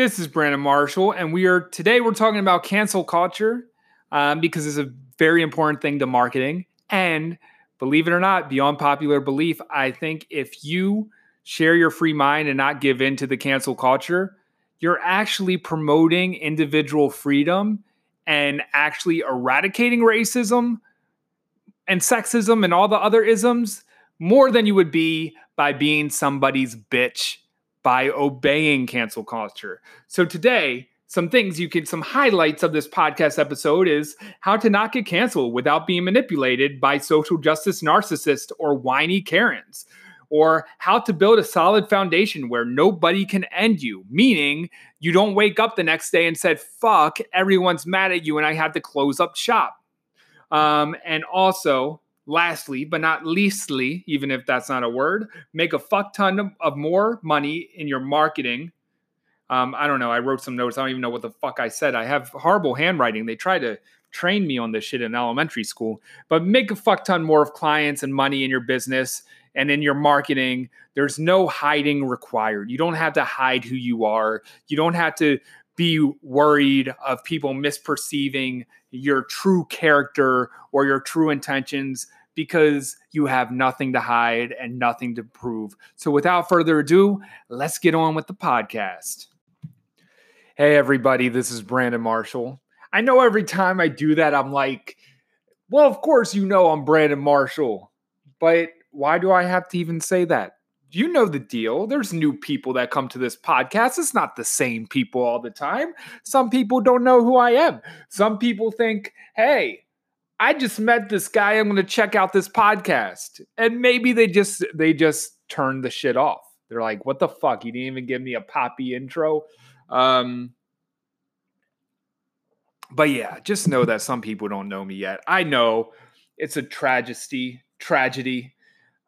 This is Brandon Marshall, and we are today we're talking about cancel culture um, because it's a very important thing to marketing. And believe it or not, beyond popular belief, I think if you share your free mind and not give in to the cancel culture, you're actually promoting individual freedom and actually eradicating racism and sexism and all the other isms more than you would be by being somebody's bitch by obeying cancel culture. So today, some things you can some highlights of this podcast episode is how to not get canceled without being manipulated by social justice narcissists or whiny Karens or how to build a solid foundation where nobody can end you, meaning you don't wake up the next day and said, fuck, everyone's mad at you and I have to close up shop. Um, and also, lastly, but not leastly, even if that's not a word, make a fuck ton of more money in your marketing. Um, I don't know. I wrote some notes. I don't even know what the fuck I said. I have horrible handwriting. They try to train me on this shit in elementary school, but make a fuck ton more of clients and money in your business and in your marketing. There's no hiding required. You don't have to hide who you are. You don't have to be worried of people misperceiving your true character or your true intentions because you have nothing to hide and nothing to prove. So, without further ado, let's get on with the podcast. Hey, everybody, this is Brandon Marshall. I know every time I do that, I'm like, well, of course, you know I'm Brandon Marshall, but why do I have to even say that? You know the deal. There's new people that come to this podcast. It's not the same people all the time. Some people don't know who I am. Some people think, hey, I just met this guy. I'm going to check out this podcast. And maybe they just they just turned the shit off. They're like, "What the fuck? You didn't even give me a poppy intro." Um but yeah, just know that some people don't know me yet. I know it's a tragedy, tragedy.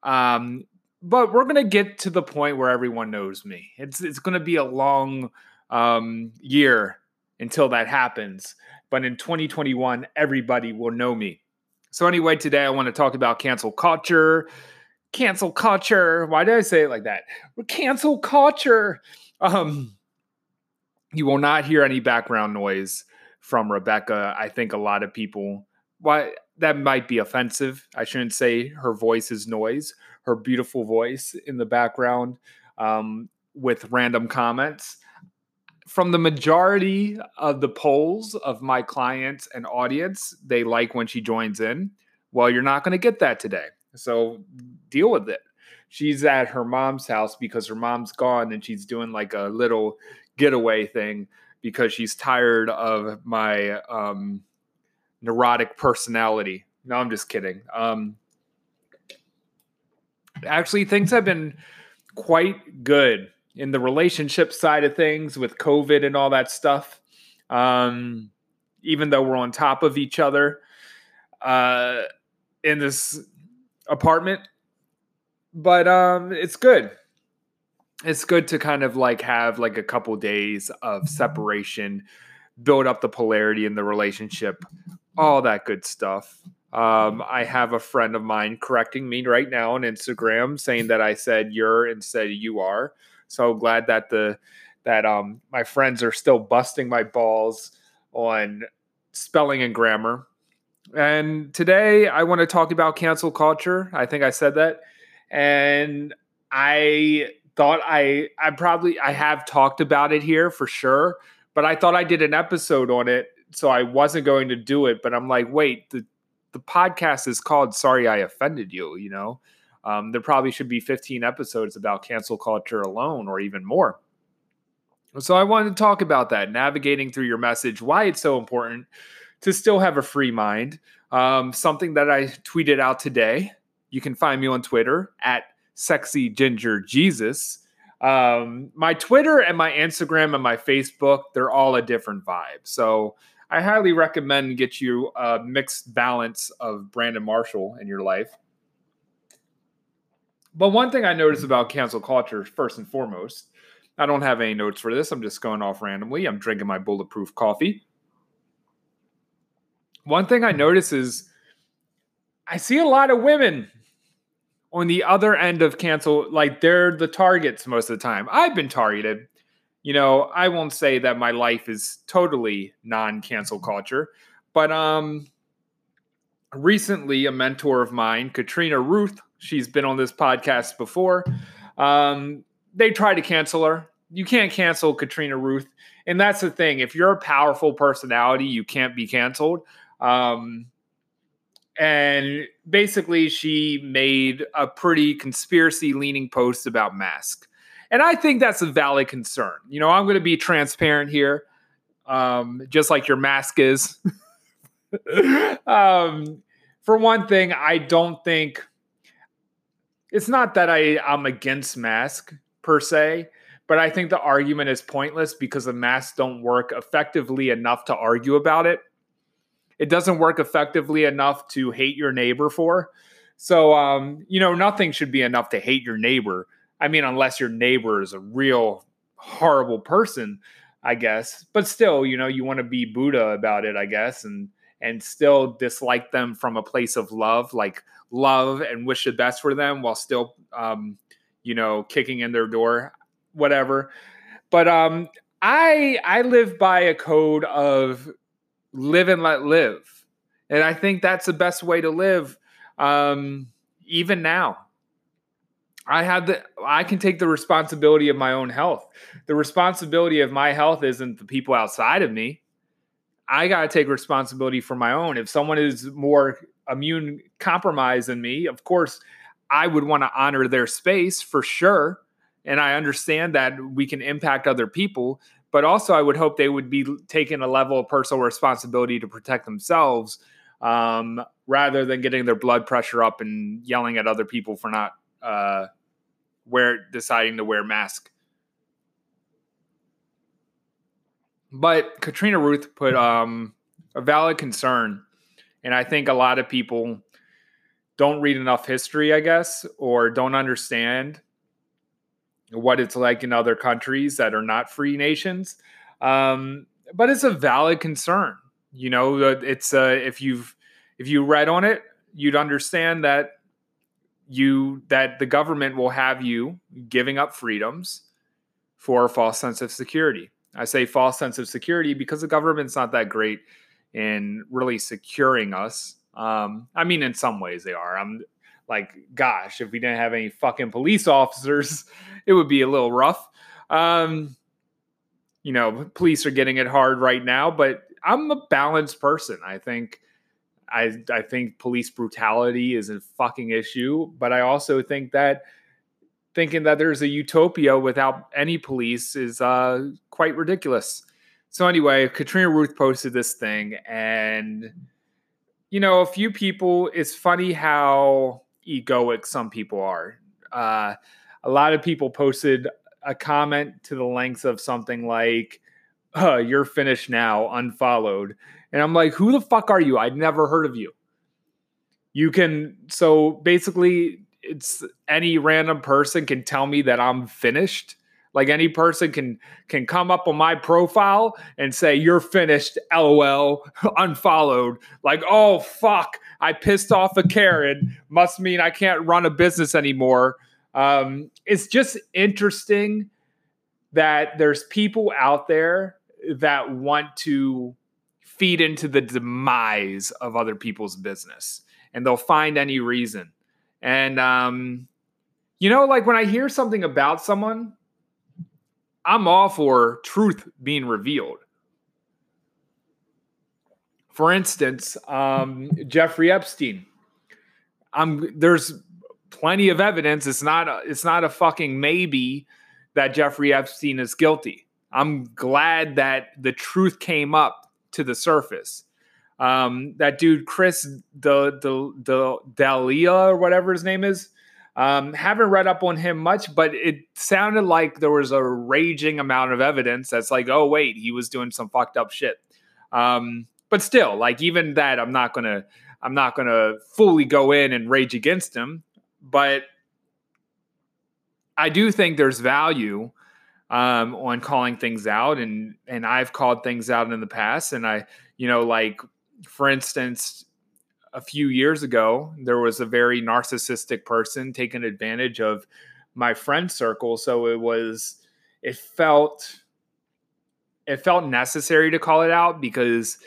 Um, but we're gonna get to the point where everyone knows me. It's it's gonna be a long um, year until that happens. But in 2021, everybody will know me. So anyway, today I want to talk about cancel culture. Cancel culture. Why did I say it like that? Cancel culture. Um, you will not hear any background noise from Rebecca. I think a lot of people, why that might be offensive. I shouldn't say her voice is noise. Her beautiful voice in the background um, with random comments. From the majority of the polls of my clients and audience, they like when she joins in. Well, you're not going to get that today. So deal with it. She's at her mom's house because her mom's gone and she's doing like a little getaway thing because she's tired of my um, neurotic personality. No, I'm just kidding. Um, actually, things have been quite good in the relationship side of things with COVID and all that stuff. Um, even though we're on top of each other uh, in this apartment, but um, it's good it's good to kind of like have like a couple days of separation, build up the polarity in the relationship, all that good stuff. Um, I have a friend of mine correcting me right now on Instagram saying that I said you're instead of you are. So glad that the that um my friends are still busting my balls on spelling and grammar. And today I want to talk about cancel culture. I think I said that. And I thought I I probably I have talked about it here for sure, but I thought I did an episode on it, so I wasn't going to do it. But I'm like, wait, the the podcast is called "Sorry I Offended You." You know, um, there probably should be 15 episodes about cancel culture alone, or even more. So I wanted to talk about that, navigating through your message, why it's so important to still have a free mind. Um, something that I tweeted out today. You can find me on Twitter at sexy ginger Jesus. Um, my Twitter and my Instagram and my Facebook, they're all a different vibe. So I highly recommend get you a mixed balance of Brandon Marshall in your life. But one thing I noticed about cancel culture, first and foremost, I don't have any notes for this. I'm just going off randomly. I'm drinking my bulletproof coffee. One thing I notice is I see a lot of women on the other end of cancel, like they're the targets most of the time. I've been targeted. you know, I won't say that my life is totally non-cancel culture, but um recently a mentor of mine, Katrina Ruth, she's been on this podcast before. Um, they tried to cancel her. You can't cancel Katrina Ruth. And that's the thing. If you're a powerful personality, you can't be canceled. Um, and basically, she made a pretty conspiracy leaning post about mask. And I think that's a valid concern. You know, I'm going to be transparent here, um, just like your mask is. um, for one thing, I don't think it's not that I, I'm against mask per se, but I think the argument is pointless because the masks don't work effectively enough to argue about it. It doesn't work effectively enough to hate your neighbor for. So, um, you know, nothing should be enough to hate your neighbor. I mean, unless your neighbor is a real horrible person, I guess. But still, you know, you want to be Buddha about it, I guess, and and still dislike them from a place of love, like love and wish the best for them while still, um, you know, kicking in their door, whatever. But um, I I live by a code of live and let live, and I think that's the best way to live, um, even now. I have the I can take the responsibility of my own health. The responsibility of my health isn't the people outside of me. I got to take responsibility for my own. If someone is more immune compromised than me, of course, I would want to honor their space for sure. And I understand that we can impact other people, but also I would hope they would be taking a level of personal responsibility to protect themselves um, rather than getting their blood pressure up and yelling at other people for not uh, wear deciding to wear mask. But Katrina Ruth put um, a valid concern, and I think a lot of people don't read enough history, I guess, or don't understand what it's like in other countries that are not free nations. Um, but it's a valid concern. You know, it's uh, if you've if you read on it, you'd understand that you that the government will have you giving up freedoms for a false sense of security. I say false sense of security because the government's not that great in really securing us. Um, I mean, in some ways they are. I'm like, gosh, if we didn't have any fucking police officers, it would be a little rough. Um, you know, police are getting it hard right now, but I'm a balanced person. I think I I think police brutality is a fucking issue, but I also think that thinking that there's a utopia without any police is uh, quite ridiculous. So anyway, Katrina Ruth posted this thing, and you know, a few people. It's funny how egoic some people are. Uh, a lot of people posted a comment to the length of something like, "You're finished now, unfollowed," and I'm like, "Who the fuck are you? I'd never heard of you." You can so basically it's any random person can tell me that I'm finished. Like any person can can come up on my profile and say you're finished, lol, unfollowed. Like, oh fuck, I pissed off a Karen. Must mean I can't run a business anymore. Um, it's just interesting that there's people out there that want to feed into the demise of other people's business, and they'll find any reason. And um, you know, like when I hear something about someone, I'm all for truth being revealed. For instance, um, Jeffrey Epstein. I'm there's plenty of evidence. It's not a, it's not a fucking maybe that Jeffrey Epstein is guilty. I'm glad that the truth came up to the surface. Um, that dude Chris the the the D'Elia or whatever his name is. Um, haven't read up on him much, but it sounded like there was a raging amount of evidence that's like, oh wait, he was doing some fucked up shit. Um, but still, like even that, I'm not gonna I'm not gonna fully go in and rage against him, but I do think there's value um, on calling things out, and and I've called things out in the past, and I you know like for instance, a few years ago, there was a very narcissistic person taking advantage of my friend circle. So it was, it felt it felt necessary to call it out because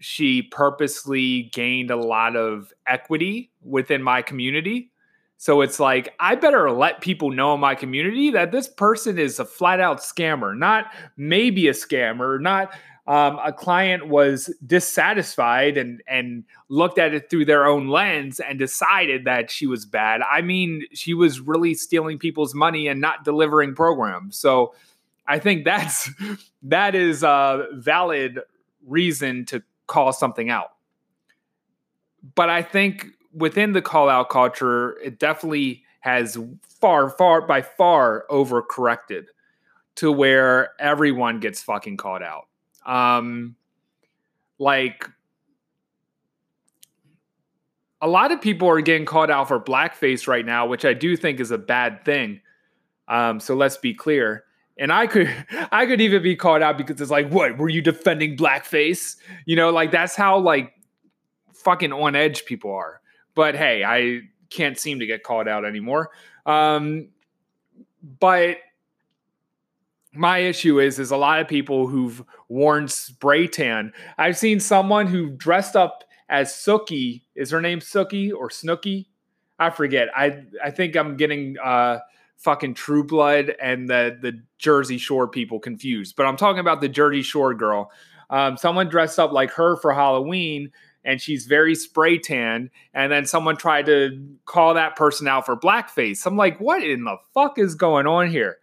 she purposely gained a lot of equity within my community. So it's like, I better let people know in my community that this person is a flat out scammer, not maybe a scammer, not um, a client was dissatisfied and and looked at it through their own lens and decided that she was bad. I mean, she was really stealing people's money and not delivering programs. So I think that's that is a valid reason to call something out. But I think within the call out culture, it definitely has far, far by far overcorrected to where everyone gets fucking called out. Um, like a lot of people are getting called out for blackface right now, which I do think is a bad thing. Um, so let's be clear. And I could I could even be called out because it's like, what, were you defending blackface? You know, like that's how like fucking on edge people are. But hey, I can't seem to get called out anymore. Um, but my issue is is a lot of people who've worn spray tan. I've seen someone who dressed up as Sookie. Is her name Sookie or Snooki? I forget. I I think I'm getting uh fucking True Blood and the the Jersey Shore people confused. But I'm talking about the Jersey Shore girl. Um, someone dressed up like her for Halloween and she's very spray tan. And then someone tried to call that person out for blackface. I'm like, what in the fuck is going on here?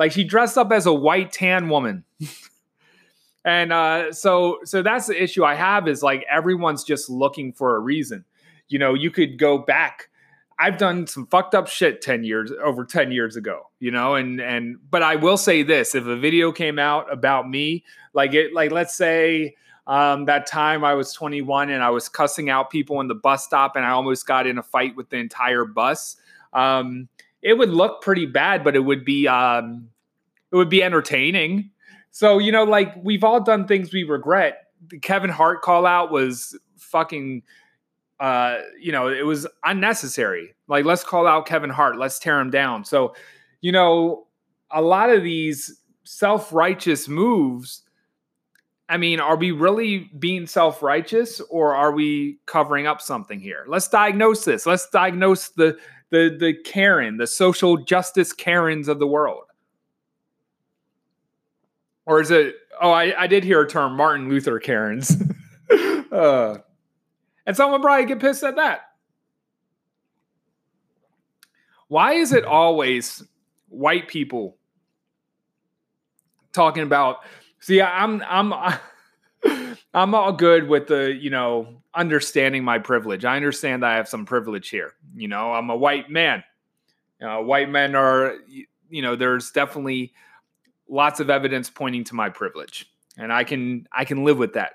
Like she dressed up as a white tan woman. and uh, so so that's the issue I have is like everyone's just looking for a reason. You know, you could go back. I've done some fucked up shit 10 years over 10 years ago, you know, and and but I will say this, if a video came out about me, like it like let's say um, that time I was 21 and I was cussing out people in the bus stop and I almost got in a fight with the entire bus. Um, it would look pretty bad, but it would be um, it would be entertaining. So you know, like we've all done things we regret. The Kevin Hart call out was fucking. Uh, you know, it was unnecessary. Like, let's call out Kevin Hart. Let's tear him down. So, you know, a lot of these self righteous moves. I mean, are we really being self righteous or are we covering up something here? Let's diagnose this. Let's diagnose the the the Karen, the social justice Karens of the world. Or is it? Oh, I, I did hear a term, Martin Luther Karens. uh, and someone probably get pissed at that. Why is it always white people talking about? See, I'm I'm I'm all good with the you know understanding my privilege. I understand that I have some privilege here. You know, I'm a white man. Uh, white men are, you know, there's definitely lots of evidence pointing to my privilege, and I can I can live with that.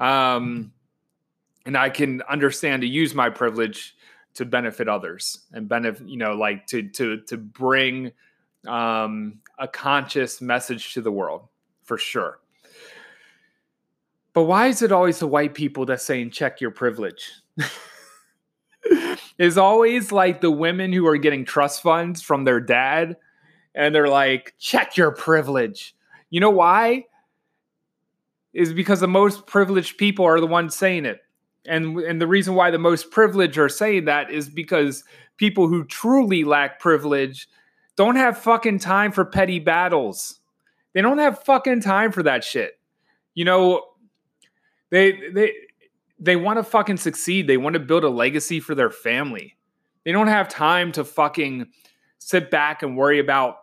Um, and I can understand to use my privilege to benefit others and benefit, you know, like to to to bring um, a conscious message to the world for sure. But why is it always the white people that's saying check your privilege? is always like the women who are getting trust funds from their dad and they're like, check your privilege. You know why? Is because the most privileged people are the ones saying it. And, and the reason why the most privileged are saying that is because people who truly lack privilege don't have fucking time for petty battles. They don't have fucking time for that shit. You know, they they they want to fucking succeed. They want to build a legacy for their family. They don't have time to fucking sit back and worry about,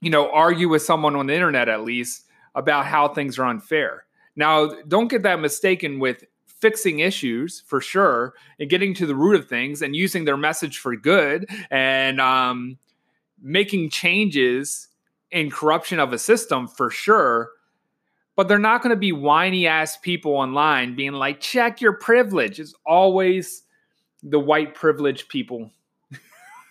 you know, argue with someone on the internet at least about how things are unfair. Now, don't get that mistaken with fixing issues for sure and getting to the root of things and using their message for good and um, making changes in corruption of a system for sure but they're not going to be whiny ass people online being like, check your privilege. It's always the white privileged people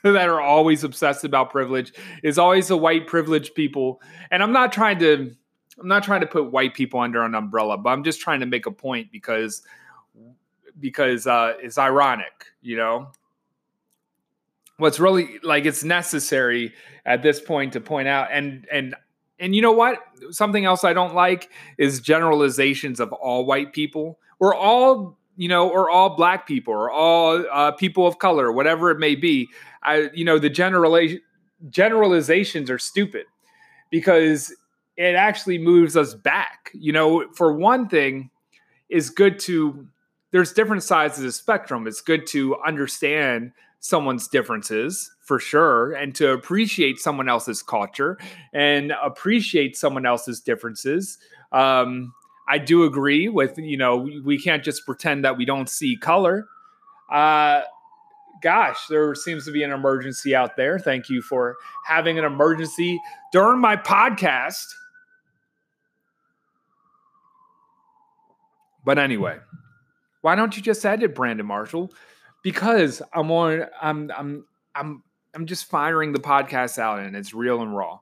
that are always obsessed about privilege. Is always the white privileged people. And I'm not trying to I'm not trying to put white people under an umbrella, but I'm just trying to make a point because because uh, it's ironic, you know. What's really like it's necessary at this point to point out, and and and you know what? Something else I don't like is generalizations of all white people or all you know, or all black people or all uh, people of color, whatever it may be. I, you know, the generalization generalizations are stupid because it actually moves us back. You know, for one thing, is good to there's different sides of the spectrum. It's good to understand someone's differences for sure and to appreciate someone else's culture and appreciate someone else's differences. Um, I do agree with, you know, we can't just pretend that we don't see color. Uh, gosh, there seems to be an emergency out there. Thank you for having an emergency during my podcast. But anyway, why don't you just edit Brandon Marshall? Because I'm on I'm I'm I'm I'm just firing the podcast out and it's real and raw.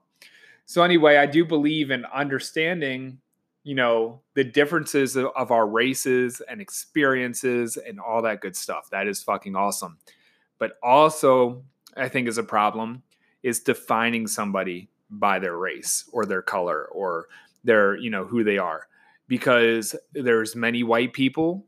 So anyway, I do believe in understanding, you know, the differences of, of our races and experiences and all that good stuff. That is fucking awesome. But also, I think is a problem is defining somebody by their race or their color or their, you know, who they are. Because there's many white people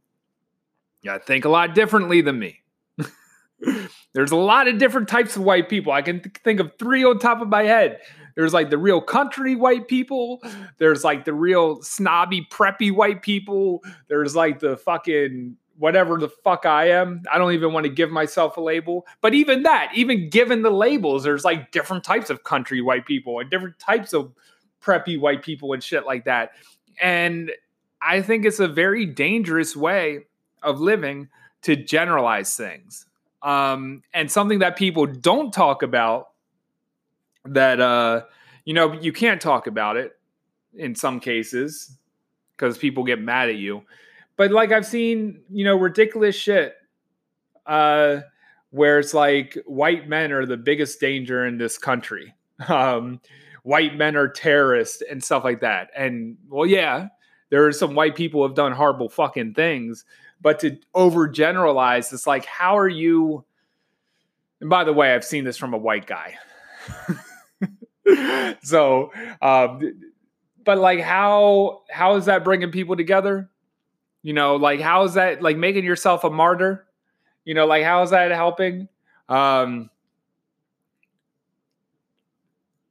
yeah think a lot differently than me. There's a lot of different types of white people. I can th- think of three on top of my head. There's like the real country white people. There's like the real snobby preppy white people. There's like the fucking whatever the fuck i am i don't even want to give myself a label but even that even given the labels there's like different types of country white people and different types of preppy white people and shit like that and I think it's a very dangerous way of living to generalize things. Um, and something that people don't talk about that, uh, you know, you can't talk about it in some cases because people get mad at you. But like I've seen, you know, ridiculous shit uh, where it's like white men are the biggest danger in this country. Um, white men are terrorists and stuff like that. And well, yeah, there are some white people who have done horrible fucking things, but to overgeneralize, it's like, how are you? And by the way, I've seen this from a white guy. so, um, but like, how how is that bringing people together? You know, like how is that like making yourself a martyr? You know, like how is that helping? Um,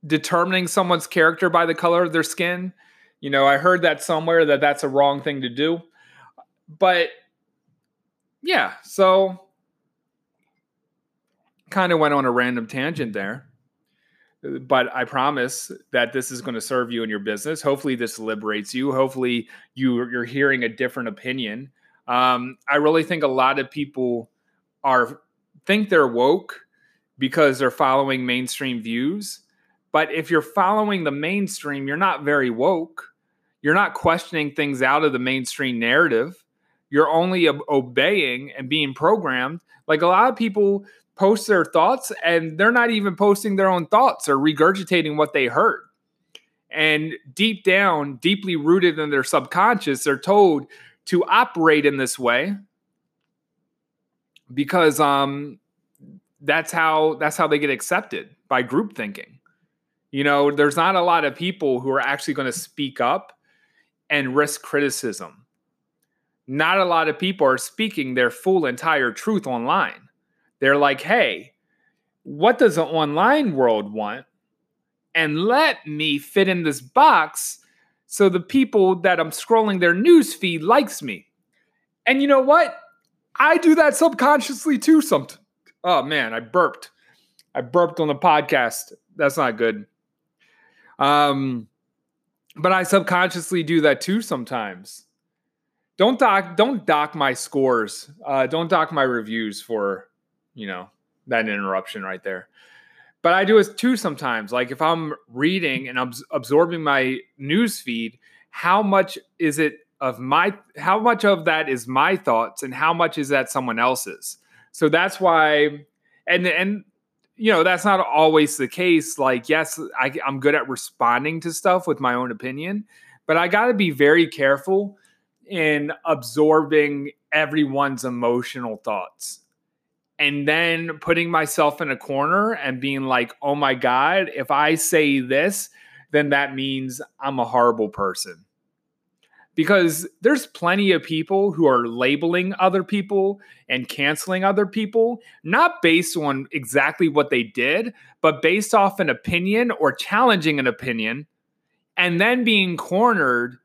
determining someone's character by the color of their skin. You know, I heard that somewhere that that's a wrong thing to do. But yeah, so kind of went on a random tangent there. But I promise that this is going to serve you in your business. Hopefully, this liberates you. Hopefully, you, you're hearing a different opinion. Um, I really think a lot of people are think they're woke because they're following mainstream views but if you're following the mainstream, you're not very woke. You're not questioning things out of the mainstream narrative. You're only ob- obeying and being programmed. Like a lot of people post their thoughts and they're not even posting their own thoughts or regurgitating what they heard. And deep down, deeply rooted in their subconscious, they're told to operate in this way because um that's how that's how they get accepted by group thinking. You know, there's not a lot of people who are actually going to speak up and risk criticism. Not a lot of people are speaking their full entire truth online. They're like, hey, what does the online world want? And let me fit in this box so the people that I'm scrolling their news feed likes me. And you know what? I do that subconsciously too. Some, oh man, I burped. I burped on the podcast. That's not good. Um, but I subconsciously do that too sometimes. Don't dock don't dock my scores. Uh, don't dock my reviews for, you know, that interruption right there. But I do it too sometimes. Like if I'm reading and I'm absorbing my news feed, how much is it of my how much of that is my thoughts and how much is that someone else's? So that's why and and you know that's not always the case like yes I, i'm good at responding to stuff with my own opinion but i got to be very careful in absorbing everyone's emotional thoughts and then putting myself in a corner and being like oh my god if i say this then that means I'm a horrible person. Because there's plenty of people who are labeling other people and canceling other people, not based on exactly what they did, but based off an opinion or challenging an opinion, and then being cornered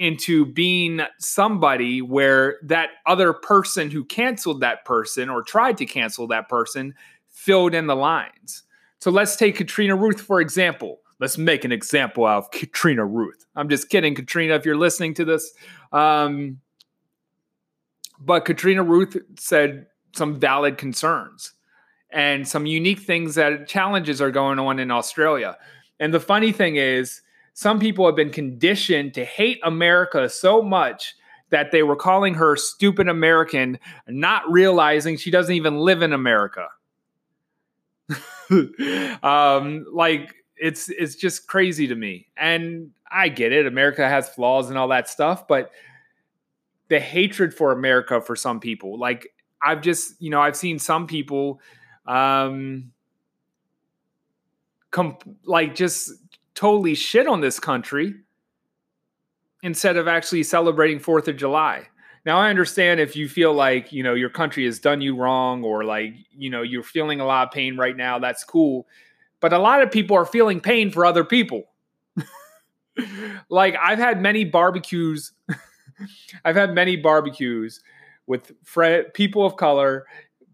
into being somebody where that other person who canceled that person or tried to cancel that person filled in the lines. So let's take Katrina Ruth, for example. Let's make an example out of Katrina Ruth. I'm just kidding, Katrina, if you're listening to this. Um, but Katrina Ruth said some valid concerns and some unique things that challenges are going on in Australia. And the funny thing is, some people have been conditioned to hate America so much that they were calling her stupid American, not realizing she doesn't even live in America. um, like it's it's just crazy to me. And I get it. America has flaws and all that stuff, but the hatred for America for some people, like I've just, you know, I've seen some people um like just totally shit on this country instead of actually celebrating 4th of July. Now I understand if you feel like, you know, your country has done you wrong or like, you know, you're feeling a lot of pain right now, that's cool. But a lot of people are feeling pain for other people. like I've had many barbecues I've had many barbecues with fre- people of color,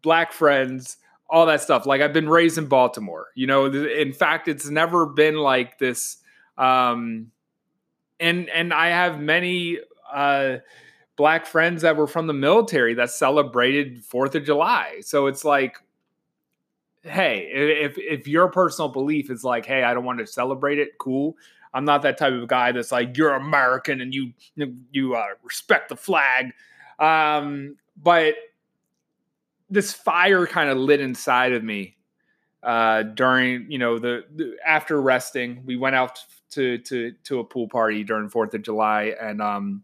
black friends, all that stuff. Like I've been raised in Baltimore. You know, in fact, it's never been like this um and and I have many uh black friends that were from the military that celebrated Fourth of July. So it's like, hey, if if your personal belief is like, hey, I don't want to celebrate it, cool. I'm not that type of guy that's like you're American and you you uh, respect the flag. Um, but this fire kind of lit inside of me uh, during you know the, the, after resting. We went out to to to a pool party during Fourth of July and um,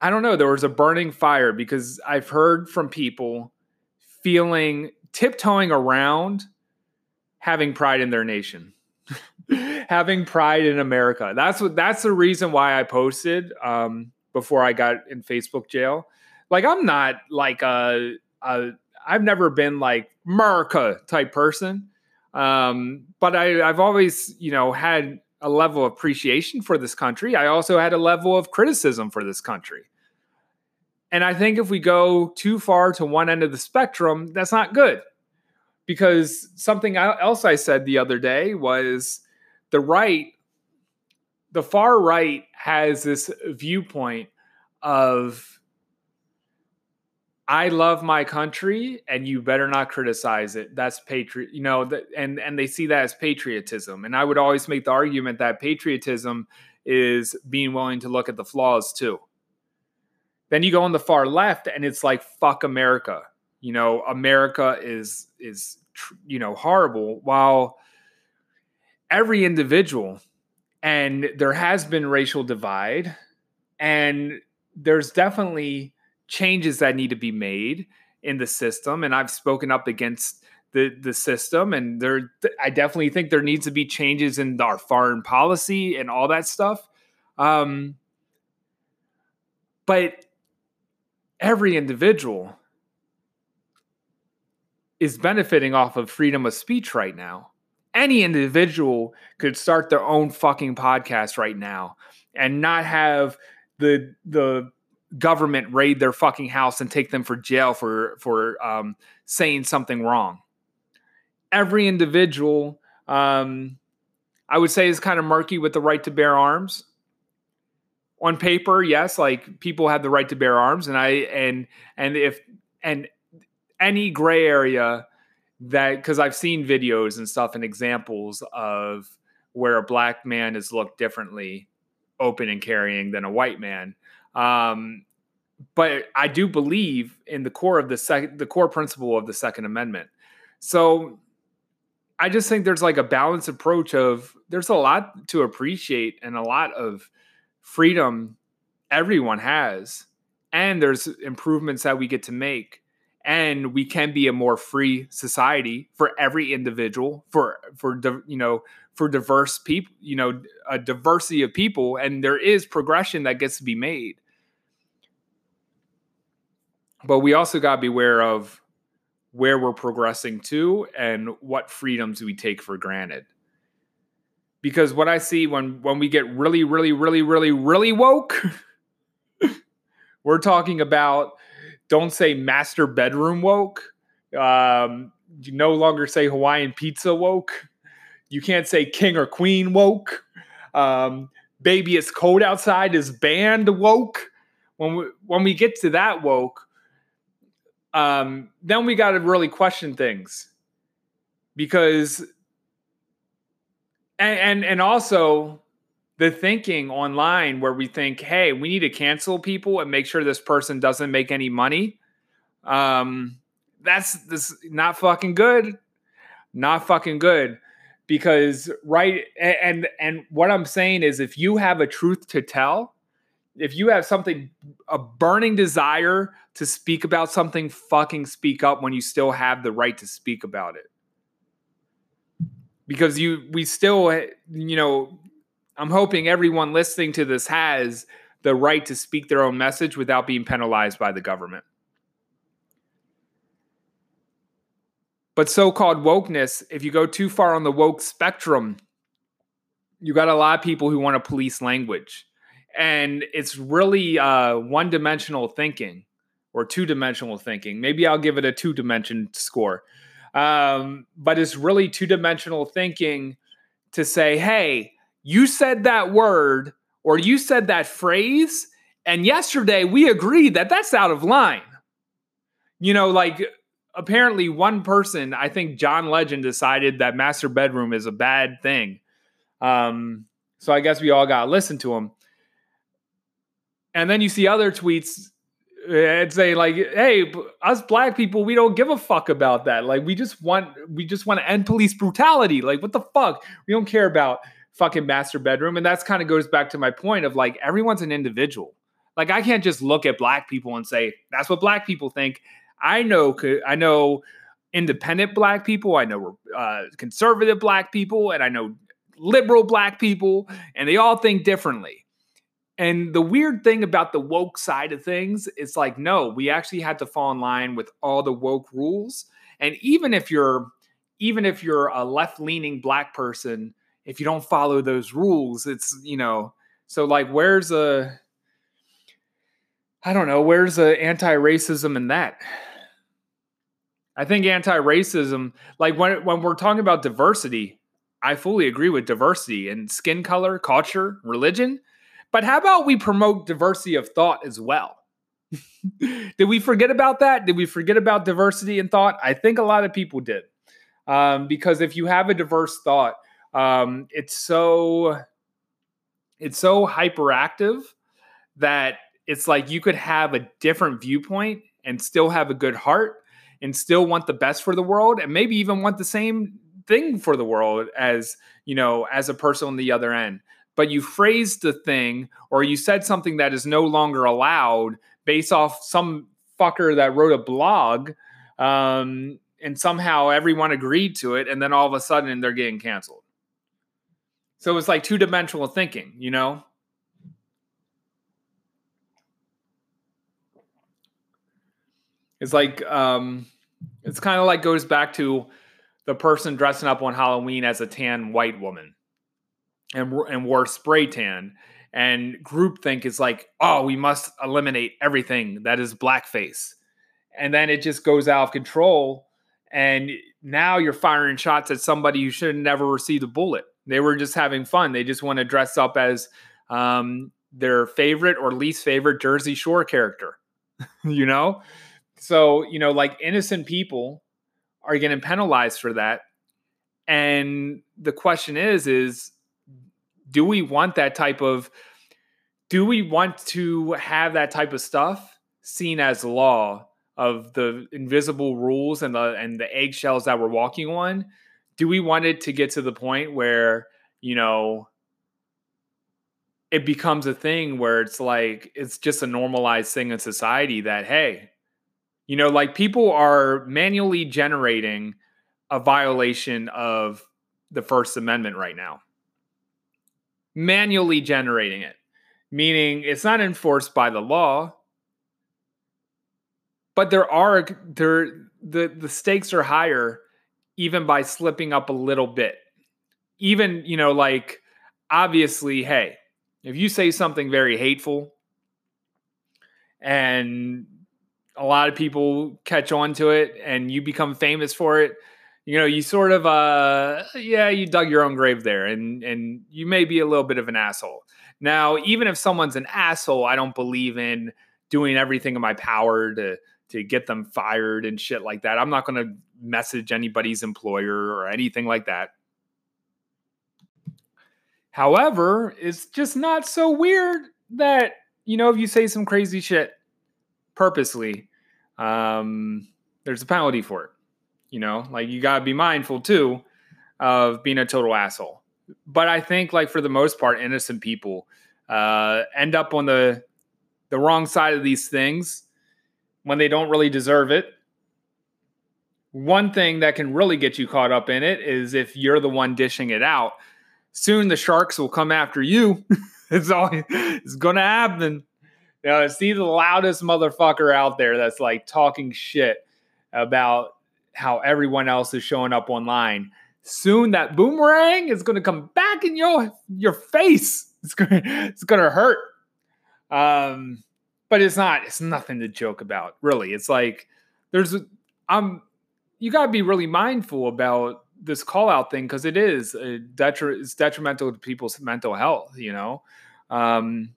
I don't know. There was a burning fire because I've heard from people feeling tiptoeing around having pride in their nation, having pride in America. That's what. That's the reason why I posted um, before I got in Facebook jail. Like I'm not like a, a I've never been like America type person, um, but I, I've always you know had a level of appreciation for this country. I also had a level of criticism for this country. And I think if we go too far to one end of the spectrum, that's not good. Because something else I said the other day was the right, the far right has this viewpoint of, I love my country and you better not criticize it. That's patriot, you know, and and they see that as patriotism. And I would always make the argument that patriotism is being willing to look at the flaws too. Then you go on the far left and it's like fuck America. You know, America is is you know horrible while every individual and there has been racial divide and there's definitely changes that need to be made in the system and I've spoken up against the the system and there I definitely think there needs to be changes in our foreign policy and all that stuff um but every individual is benefiting off of freedom of speech right now. Any individual could start their own fucking podcast right now and not have the the government raid their fucking house and take them for jail for for um, saying something wrong. Every individual, um, I would say, is kind of murky with the right to bear arms on paper, yes, like people have the right to bear arms, and I and and if and any gray area that because I've seen videos and stuff and examples of where a black man is looked differently open and carrying than a white man. Um, but I do believe in the core of the second, the core principle of the Second Amendment. So I just think there's like a balanced approach of there's a lot to appreciate and a lot of freedom everyone has. And there's improvements that we get to make. And we can be a more free society for every individual for for you know for diverse people you know a diversity of people. And there is progression that gets to be made but we also got to be aware of where we're progressing to and what freedoms we take for granted because what i see when when we get really really really really really woke we're talking about don't say master bedroom woke. Um, you no longer say Hawaiian pizza woke. You can't say king or queen woke. Um, baby, it's cold outside is banned woke. When we when we get to that woke, um, then we got to really question things because and, and and also the thinking online where we think, hey, we need to cancel people and make sure this person doesn't make any money. Um, that's this not fucking good. Not fucking good. Because right and and what I'm saying is if you have a truth to tell, if you have something a burning desire to speak about something, fucking speak up when you still have the right to speak about it because you we still you know I'm hoping everyone listening to this has the right to speak their own message without being penalized by the government. But so called wokeness, if you go too far on the woke spectrum, you got a lot of people who want to police language. And it's really uh, one dimensional thinking or two dimensional thinking. Maybe I'll give it a two dimension score. Um, but it's really two dimensional thinking to say, hey, you said that word or you said that phrase, and yesterday we agreed that that's out of line. You know, like apparently one person, I think John Legend decided that master bedroom is a bad thing. Um, so I guess we all got to listen to him. And then you see other tweets and say like, "Hey, us black people, we don't give a fuck about that. Like, we just want we just want to end police brutality. Like, what the fuck? We don't care about fucking master bedroom. And that's kind of goes back to my point of like everyone's an individual. Like I can't just look at black people and say that's what black people think. I know I know independent black people, I know uh, conservative black people, and I know liberal black people, and they all think differently. And the weird thing about the woke side of things is like, no, we actually had to fall in line with all the woke rules. And even if you're even if you're a left-leaning black person if you don't follow those rules, it's you know, so like where's a I don't know, where's the anti-racism in that? I think anti-racism, like when when we're talking about diversity, I fully agree with diversity and skin color, culture, religion. But how about we promote diversity of thought as well? did we forget about that? Did we forget about diversity in thought? I think a lot of people did. Um, because if you have a diverse thought, um, it's so it's so hyperactive that it's like you could have a different viewpoint and still have a good heart and still want the best for the world and maybe even want the same thing for the world as you know as a person on the other end but you phrased the thing or you said something that is no longer allowed based off some fucker that wrote a blog um, and somehow everyone agreed to it and then all of a sudden they're getting canceled so it's like two dimensional thinking, you know? It's like, um, it's kind of like goes back to the person dressing up on Halloween as a tan white woman and, and wore spray tan. And groupthink is like, oh, we must eliminate everything that is blackface. And then it just goes out of control. And now you're firing shots at somebody who should have never received a bullet. They were just having fun. They just want to dress up as um, their favorite or least favorite Jersey Shore character, you know? So, you know, like innocent people are getting penalized for that. And the question is, is do we want that type of, do we want to have that type of stuff seen as law of the invisible rules and the and the eggshells that we're walking on? do we want it to get to the point where you know it becomes a thing where it's like it's just a normalized thing in society that hey You know, like people are manually generating a violation of the First Amendment right now. Manually generating it, meaning it's not enforced by the law, but there are there the the stakes are higher even by slipping up a little bit. Even, you know, like obviously, hey, if you say something very hateful and a lot of people catch on to it and you become famous for it, you know, you sort of uh yeah, you dug your own grave there and and you may be a little bit of an asshole. Now, even if someone's an asshole, I don't believe in doing everything in my power to to get them fired and shit like that. I'm not going to message anybody's employer or anything like that. However, it's just not so weird that, you know, if you say some crazy shit purposely, um, there's a penalty for it. You know, like you got to be mindful too of being a total asshole. But I think, like, for the most part, innocent people uh, end up on the the wrong side of these things when they don't really deserve it. One thing that can really get you caught up in it is if you're the one dishing it out. Soon the sharks will come after you. it's all it's gonna happen. You know, see the loudest motherfucker out there that's like talking shit about how everyone else is showing up online. Soon that boomerang is gonna come back in your your face. It's gonna it's gonna hurt. Um but it's not it's nothing to joke about really it's like there's i'm you got to be really mindful about this call out thing because it is detri- it's detrimental to people's mental health you know um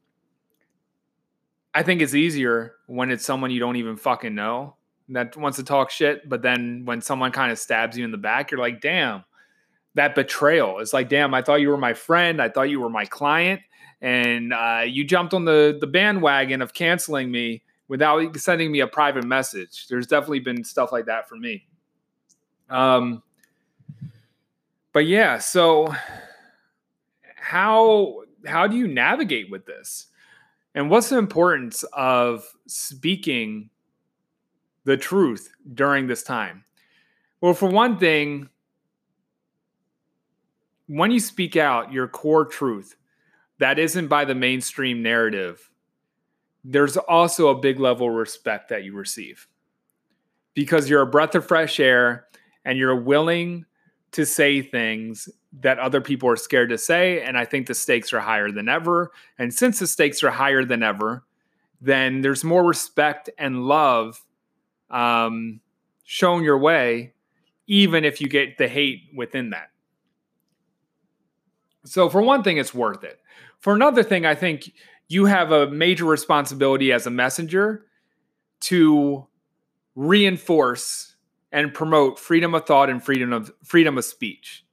i think it's easier when it's someone you don't even fucking know that wants to talk shit but then when someone kind of stabs you in the back you're like damn that betrayal it's like damn i thought you were my friend i thought you were my client and uh, you jumped on the the bandwagon of canceling me without sending me a private message. There's definitely been stuff like that for me. Um, but yeah, so how how do you navigate with this? And what's the importance of speaking the truth during this time? Well, for one thing, when you speak out your core truth, that isn't by the mainstream narrative, there's also a big level of respect that you receive because you're a breath of fresh air and you're willing to say things that other people are scared to say. And I think the stakes are higher than ever. And since the stakes are higher than ever, then there's more respect and love um, shown your way, even if you get the hate within that. So, for one thing, it's worth it. For another thing, I think you have a major responsibility as a messenger to reinforce and promote freedom of thought and freedom of freedom of speech.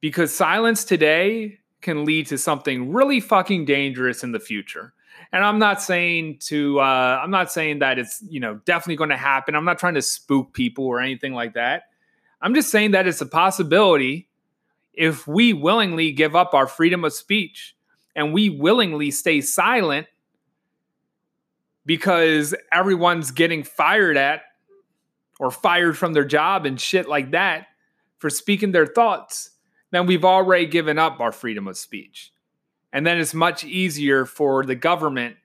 Because silence today can lead to something really fucking dangerous in the future. And I'm not saying to uh, I'm not saying that it's you know definitely going to happen. I'm not trying to spook people or anything like that. I'm just saying that it's a possibility if we willingly give up our freedom of speech and we willingly stay silent because everyone's getting fired at or fired from their job and shit like that for speaking their thoughts, then we've already given up our freedom of speech. And then it's much easier for the government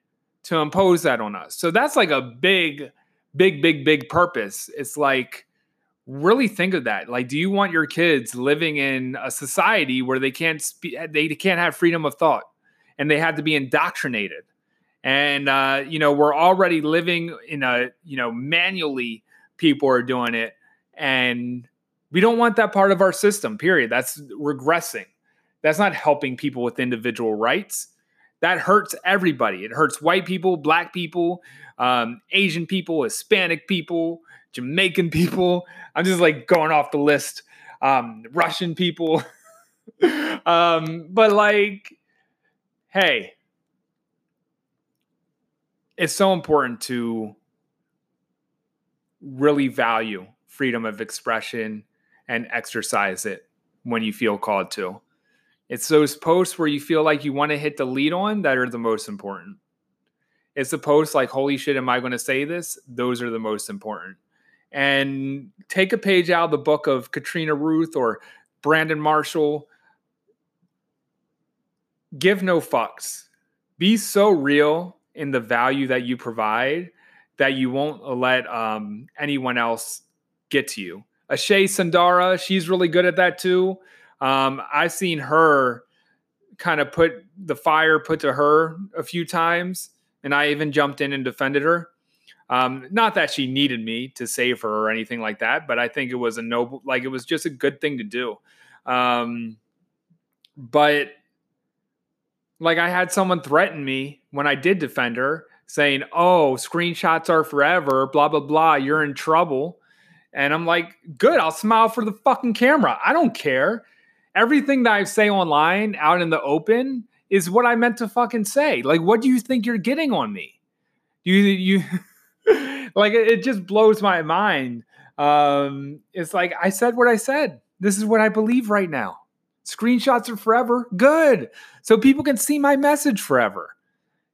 to impose that on us. So that's like a big, big, big, big purpose. It's like, really think of that. Like, do you want your kids living in a society where they can't speak, they can't have freedom of thought and they have to be indoctrinated? And, uh, you know, we're already living in a, you know, manually people are doing it. And we don't want that part of our system, period. That's regressing. That's not helping people with individual rights. That hurts everybody. It hurts white people, black people, um, Asian people, Hispanic people, Jamaican people. I'm just like going off the list. Um, Russian people. um, but like, hey, it's so important to really value freedom of expression and exercise it when you feel called to. It's those posts where you feel like you want to hit the lead on that are the most important. It's the post like, holy shit, am I going to say this? Those are the most important. And take a page out of the book of Katrina Ruth or Brandon Marshall. Give no fucks. Be so real in the value that you provide that you won't let um, anyone else get to you. Ashay Sandara, she's really good at that too. Um, I've seen her kind of put the fire put to her a few times, and I even jumped in and defended her. Um, not that she needed me to save her or anything like that, but I think it was a noble, like it was just a good thing to do. Um, but like I had someone threaten me when I did defend her, saying, "Oh, screenshots are forever, blah blah blah. You're in trouble." And I'm like, "Good, I'll smile for the fucking camera. I don't care. Everything that I say online out in the open is what I meant to fucking say. Like, what do you think you're getting on me? You you like it just blows my mind. Um, it's like I said what I said. This is what I believe right now. Screenshots are forever. Good. So people can see my message forever.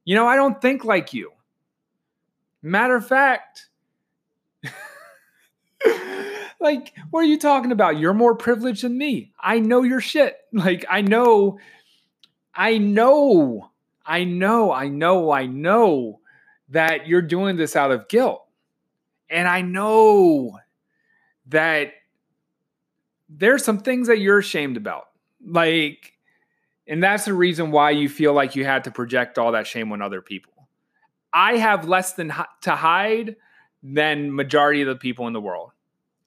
You know, I don't think like you. Matter of fact, like, what are you talking about? You're more privileged than me. I know your shit. Like, I know, I know, I know, I know, I know that you're doing this out of guilt. And I know that there's some things that you're ashamed about. Like, and that's the reason why you feel like you had to project all that shame on other people. I have less than to hide than majority of the people in the world.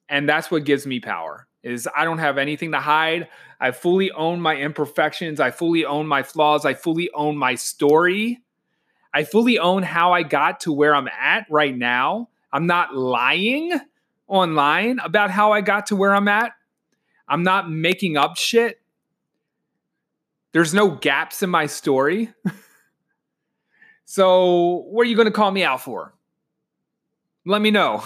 And that's what gives me power. Is I don't have anything to hide. I fully own my imperfections. I fully own my flaws. I fully own my story. I fully own how I got to where I'm at right now. I'm not lying online about how I got to where I'm at. I'm not making up shit. There's no gaps in my story. so, what are you going to call me out for? Let me know.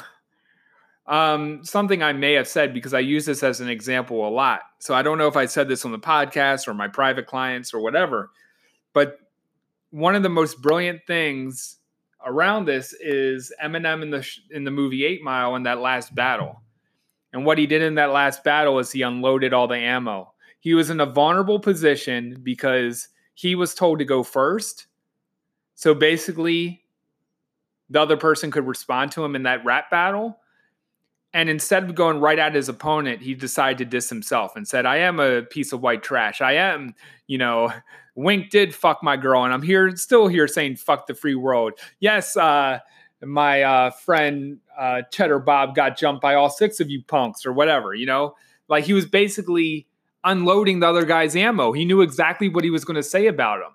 Um, something I may have said because I use this as an example a lot. So, I don't know if I said this on the podcast or my private clients or whatever, but one of the most brilliant things around this is Eminem in the in the movie Eight Mile in that last battle. And what he did in that last battle is he unloaded all the ammo. He was in a vulnerable position because he was told to go first. So basically, the other person could respond to him in that rap battle. And instead of going right at his opponent, he decided to diss himself and said, I am a piece of white trash. I am, you know, Wink did fuck my girl, and I'm here still here saying fuck the free world. Yes, uh, my uh, friend uh, Cheddar Bob got jumped by all six of you punks or whatever, you know? Like he was basically unloading the other guy's ammo. He knew exactly what he was going to say about him.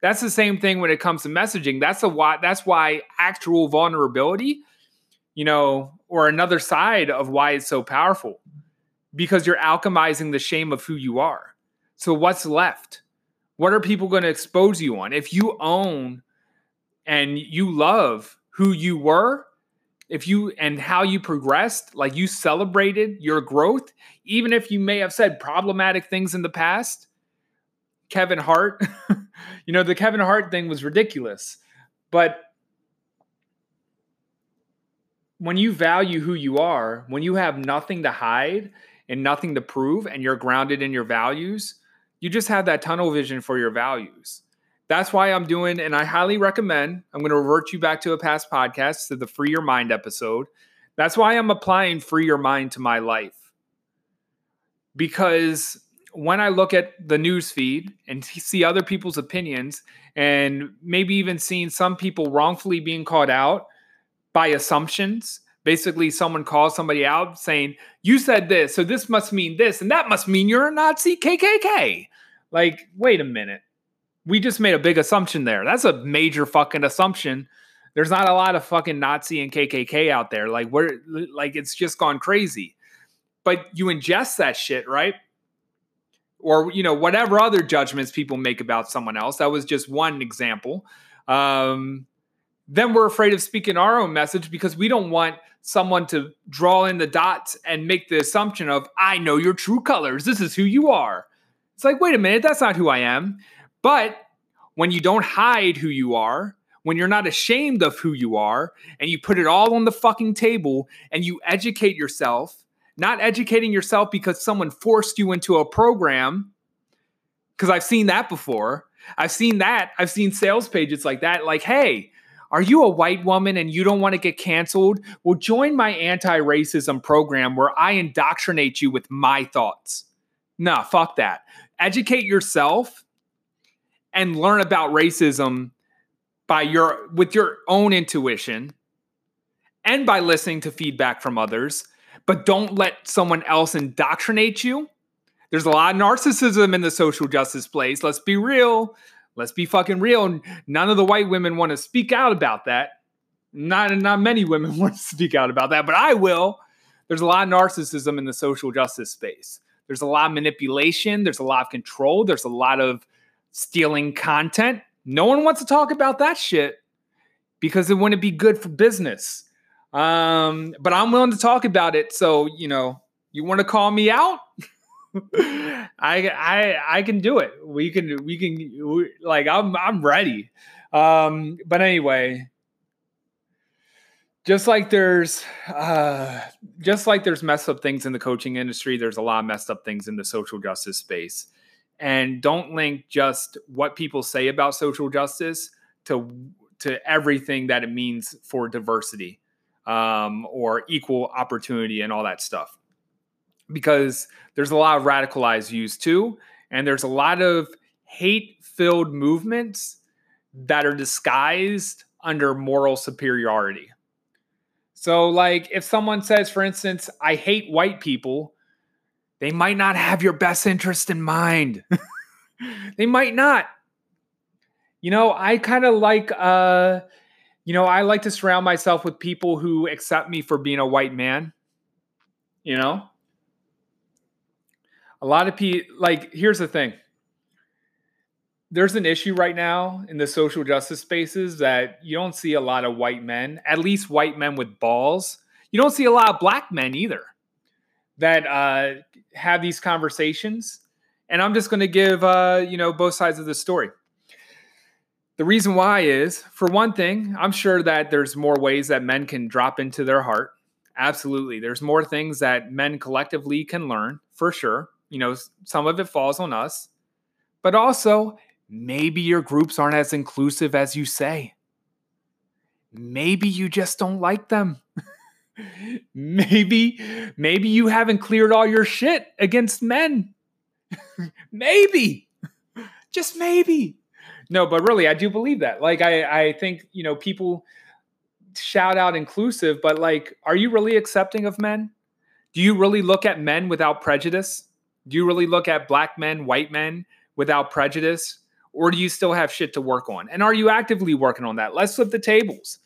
That's the same thing when it comes to messaging. That's a why that's why actual vulnerability, you know, or another side of why it's so powerful. Because you're alchemizing the shame of who you are. So what's left? What are people going to expose you on? If you own and you love who you were, if you and how you progressed, like you celebrated your growth, even if you may have said problematic things in the past. Kevin Hart, you know, the Kevin Hart thing was ridiculous. But when you value who you are, when you have nothing to hide and nothing to prove, and you're grounded in your values, you just have that tunnel vision for your values. That's why I'm doing, and I highly recommend, I'm going to revert you back to a past podcast to the Free Your Mind episode. That's why I'm applying Free Your Mind to my life. Because when I look at the news feed and see other people's opinions, and maybe even seeing some people wrongfully being called out by assumptions, basically someone calls somebody out saying, You said this, so this must mean this, and that must mean you're a Nazi KKK. Like, wait a minute. We just made a big assumption there. That's a major fucking assumption. There's not a lot of fucking Nazi and KKK out there. Like, we're like, it's just gone crazy. But you ingest that shit, right? Or, you know, whatever other judgments people make about someone else. That was just one example. Um, then we're afraid of speaking our own message because we don't want someone to draw in the dots and make the assumption of, I know your true colors. This is who you are. It's like, wait a minute, that's not who I am. But when you don't hide who you are, when you're not ashamed of who you are and you put it all on the fucking table and you educate yourself, not educating yourself because someone forced you into a program, because I've seen that before. I've seen that. I've seen sales pages like that. Like, hey, are you a white woman and you don't want to get canceled? Well, join my anti racism program where I indoctrinate you with my thoughts. Nah, fuck that. Educate yourself and learn about racism by your with your own intuition and by listening to feedback from others, but don't let someone else indoctrinate you. There's a lot of narcissism in the social justice place. Let's be real. Let's be fucking real. None of the white women want to speak out about that. Not not many women want to speak out about that, but I will. There's a lot of narcissism in the social justice space. There's a lot of manipulation. There's a lot of control. There's a lot of stealing content. No one wants to talk about that shit because it wouldn't be good for business. Um, but I'm willing to talk about it. So, you know, you want to call me out? I I I can do it. We can we can we, like I'm I'm ready. Um, but anyway, just like there's uh, just like there's messed up things in the coaching industry, there's a lot of messed up things in the social justice space. And don't link just what people say about social justice to to everything that it means for diversity um, or equal opportunity and all that stuff because there's a lot of radicalized views too. And there's a lot of hate filled movements that are disguised under moral superiority. So, like, if someone says, for instance, I hate white people, they might not have your best interest in mind. they might not. You know, I kind of like, uh, you know, I like to surround myself with people who accept me for being a white man. You know, a lot of people like here's the thing. There's an issue right now in the social justice spaces that you don't see a lot of white men at least white men with balls. You don't see a lot of black men either that uh, have these conversations. And i'm just going to give uh, you know both sides of the story. The reason why is for one thing i'm sure that there's more ways that men can drop into their heart. Absolutely. There's more things that men collectively can learn for sure you know, some of it falls on us, but also maybe your groups aren't as inclusive as you say. Maybe you just don't like them. maybe maybe you haven't cleared all your shit against men. maybe. Just maybe. No, but really I do believe that. Like I I think, you know, people shout out inclusive, but like are you really accepting of men? Do you really look at men without prejudice? Do you really look at black men, white men without prejudice? Or do you still have shit to work on? And are you actively working on that? Let's flip the tables.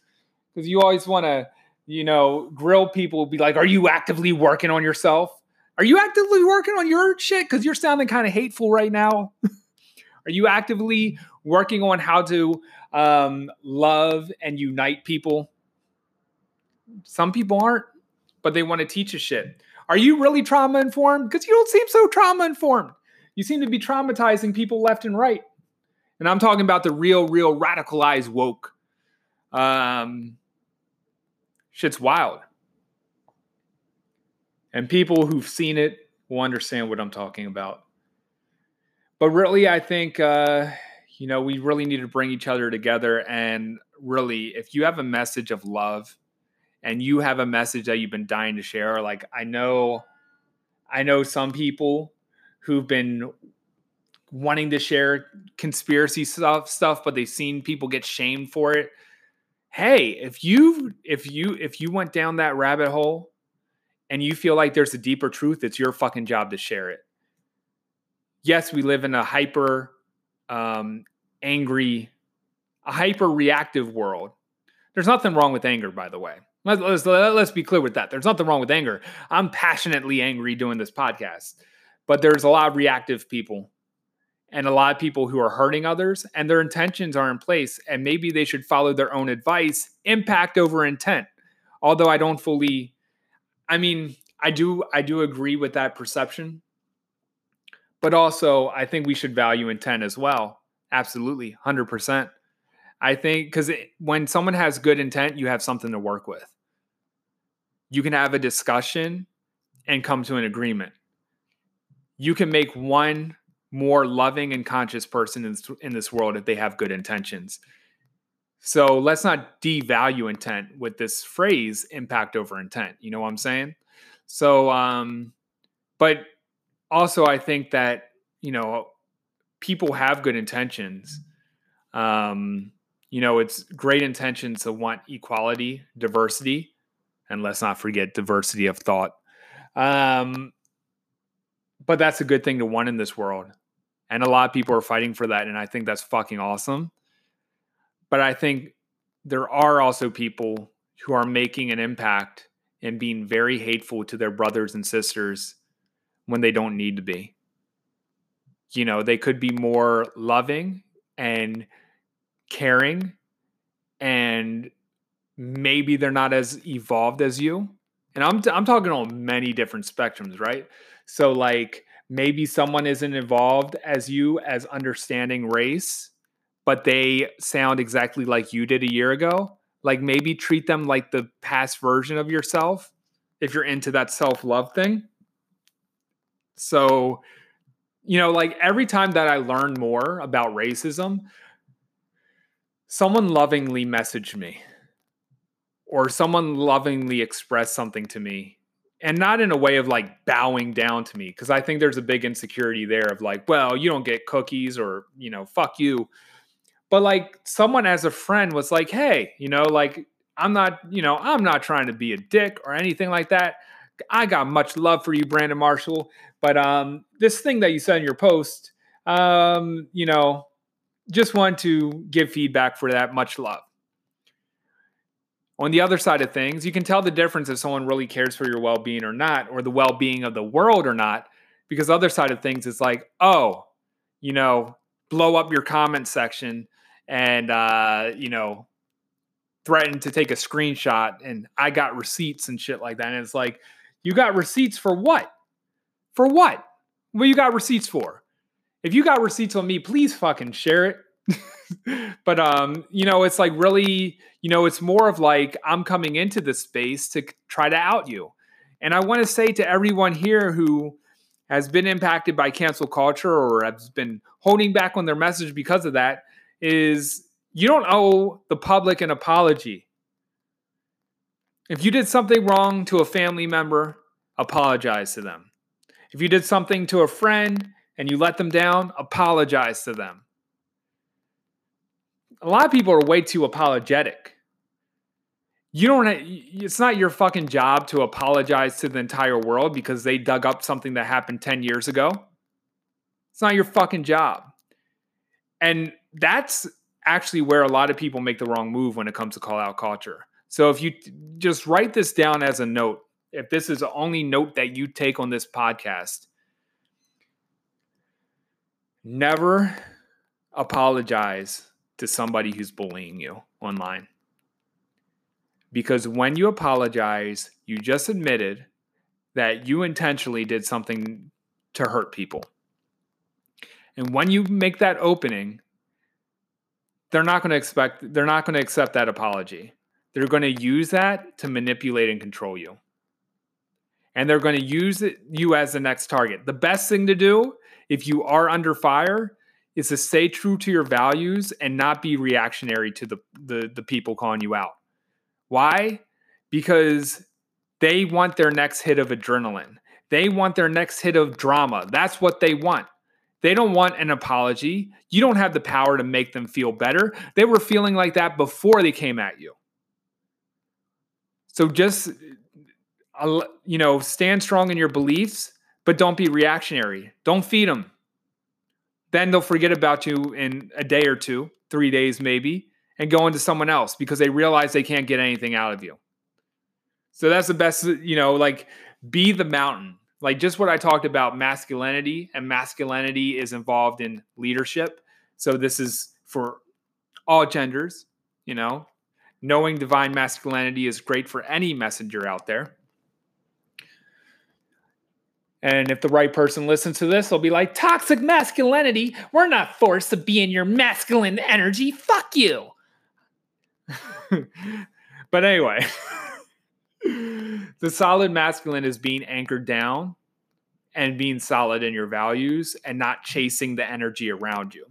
Because you always want to, you know, grill people, be like, are you actively working on yourself? Are you actively working on your shit? Because you're sounding kind of hateful right now. are you actively working on how to um, love and unite people? Some people aren't, but they want to teach a shit. Are you really trauma informed? Because you don't seem so trauma informed. You seem to be traumatizing people left and right. And I'm talking about the real, real radicalized woke. Um, shit's wild. And people who've seen it will understand what I'm talking about. But really, I think, uh, you know, we really need to bring each other together. And really, if you have a message of love, and you have a message that you've been dying to share like i know i know some people who've been wanting to share conspiracy stuff stuff but they've seen people get shamed for it. Hey if you if you if you went down that rabbit hole and you feel like there's a deeper truth it's your fucking job to share it. Yes we live in a hyper um angry a hyper reactive world. There's nothing wrong with anger by the way Let's, let's, be clear with that. There's nothing wrong with anger. I'm passionately angry doing this podcast, but there's a lot of reactive people and a lot of people who are hurting others and their intentions are in place and maybe they should follow their own advice impact over intent although i don't fully i mean i do i do agree with that perception but also i think we should value intent as well absolutely 100% I think because when someone has good intent, you have something to work with. You can have a discussion and come to an agreement. You can make one more loving and conscious person in in this world if they have good intentions. So let's not devalue intent with this phrase impact over intent. You know what I'm saying? So, um, but also I think that, you know, people have good intentions. Um, you know, it's great intentions to want equality, diversity, and let's not forget diversity of thought. Um, but that's a good thing to want in this world. And a lot of people are fighting for that. And I think that's fucking awesome. But I think there are also people who are making an impact and being very hateful to their brothers and sisters when they don't need to be. You know, they could be more loving and caring and maybe they're not as evolved as you. And I'm t- I'm talking on many different spectrums, right? So like maybe someone isn't involved as you as understanding race, but they sound exactly like you did a year ago. Like maybe treat them like the past version of yourself if you're into that self-love thing. So, you know, like every time that I learn more about racism, someone lovingly messaged me or someone lovingly expressed something to me and not in a way of like bowing down to me because i think there's a big insecurity there of like well you don't get cookies or you know fuck you. But like someone as a friend was like hey you know like i'm not you know i'm not trying to be a dick or anything like that. I got much love for you brandon marshall but um this thing that you said in your post um you know just want to give feedback for that. Much love. On the other side of things, you can tell the difference if someone really cares for your well being or not, or the well being of the world or not. Because the other side of things is like, oh, you know, blow up your comment section and, uh, you know, threaten to take a screenshot and I got receipts and shit like that. And it's like, you got receipts for what? For what? What you got receipts for? If you got receipts on me, please fucking share it. but um, you know, it's like really, you know, it's more of like I'm coming into this space to try to out you. And I want to say to everyone here who has been impacted by cancel culture or has been holding back on their message because of that is you don't owe the public an apology. If you did something wrong to a family member, apologize to them. If you did something to a friend, and you let them down, apologize to them. A lot of people are way too apologetic. You don't it's not your fucking job to apologize to the entire world because they dug up something that happened 10 years ago. It's not your fucking job. And that's actually where a lot of people make the wrong move when it comes to call out culture. So if you just write this down as a note, if this is the only note that you take on this podcast, never apologize to somebody who's bullying you online. Because when you apologize, you just admitted that you intentionally did something to hurt people. And when you make that opening, they're not going to expect they're not going to accept that apology. They're going to use that to manipulate and control you. And they're going to use it, you as the next target. The best thing to do if you are under fire is to stay true to your values and not be reactionary to the, the, the people calling you out. Why? Because they want their next hit of adrenaline. They want their next hit of drama. That's what they want. They don't want an apology. You don't have the power to make them feel better. They were feeling like that before they came at you. So just uh, you know, stand strong in your beliefs but don't be reactionary. Don't feed them. Then they'll forget about you in a day or two, three days maybe, and go into someone else because they realize they can't get anything out of you. So that's the best, you know, like be the mountain. Like just what I talked about masculinity, and masculinity is involved in leadership. So this is for all genders, you know. Knowing divine masculinity is great for any messenger out there. And if the right person listens to this, they'll be like, toxic masculinity. We're not forced to be in your masculine energy. Fuck you. but anyway, the solid masculine is being anchored down and being solid in your values and not chasing the energy around you.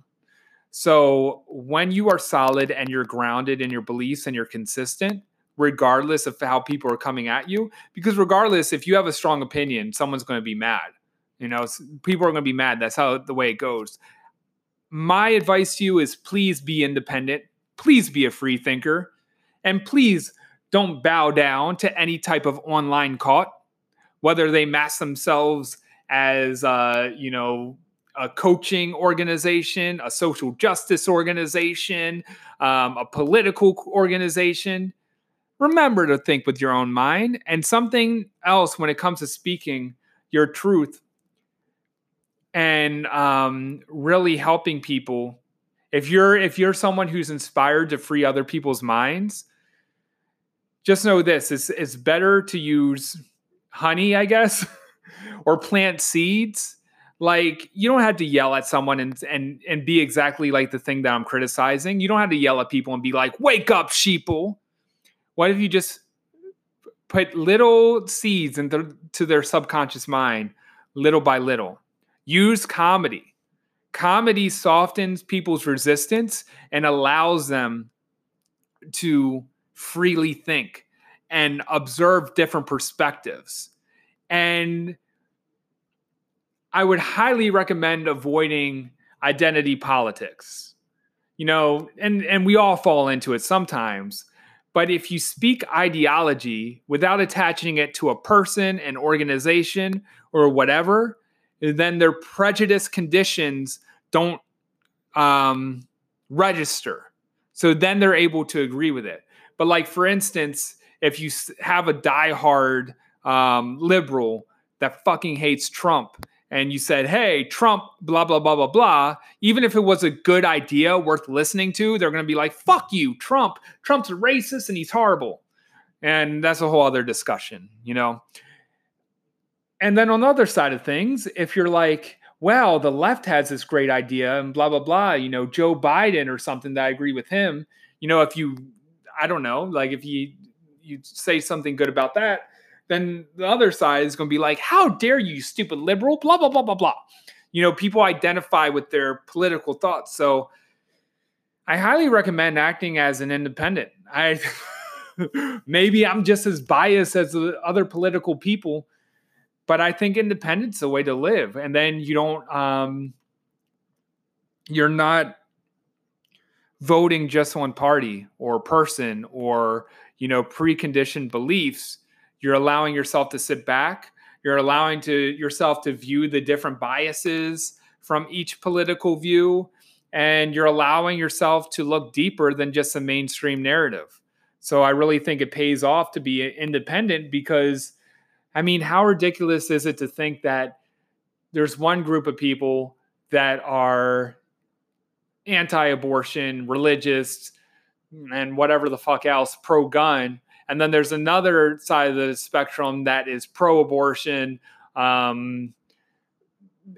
So when you are solid and you're grounded in your beliefs and you're consistent, regardless of how people are coming at you, because regardless, if you have a strong opinion, someone's going to be mad. You know, people are going to be mad. That's how the way it goes. My advice to you is please be independent. Please be a free thinker. And please don't bow down to any type of online cult, whether they mask themselves as, uh, you know, a coaching organization, a social justice organization, um, a political organization. Remember to think with your own mind. And something else when it comes to speaking your truth and um, really helping people. If you're if you're someone who's inspired to free other people's minds, just know this: it's it's better to use honey, I guess, or plant seeds. Like you don't have to yell at someone and and and be exactly like the thing that I'm criticizing. You don't have to yell at people and be like, "Wake up, sheeple." What if you just put little seeds into to their subconscious mind, little by little? Use comedy. Comedy softens people's resistance and allows them to freely think and observe different perspectives. And I would highly recommend avoiding identity politics. You know, and and we all fall into it sometimes. But if you speak ideology without attaching it to a person, an organization, or whatever, then their prejudice conditions don't um, register. So then they're able to agree with it. But like for instance, if you have a diehard um, liberal that fucking hates Trump, and you said, "Hey, Trump, blah blah blah blah blah," even if it was a good idea worth listening to, they're going to be like, "Fuck you, Trump! Trump's a racist and he's horrible," and that's a whole other discussion, you know. And then on the other side of things, if you're like, well, the left has this great idea and blah, blah, blah, you know, Joe Biden or something that I agree with him, you know, if you, I don't know, like if you, you say something good about that, then the other side is going to be like, how dare you, stupid liberal, blah, blah, blah, blah, blah. You know, people identify with their political thoughts. So I highly recommend acting as an independent. I, maybe I'm just as biased as the other political people but I think independence is a way to live. And then you don't, um, you're not voting just one party or person or, you know, preconditioned beliefs. You're allowing yourself to sit back. You're allowing to yourself to view the different biases from each political view. And you're allowing yourself to look deeper than just a mainstream narrative. So I really think it pays off to be independent because I mean, how ridiculous is it to think that there's one group of people that are anti abortion, religious, and whatever the fuck else, pro gun. And then there's another side of the spectrum that is pro abortion. Um,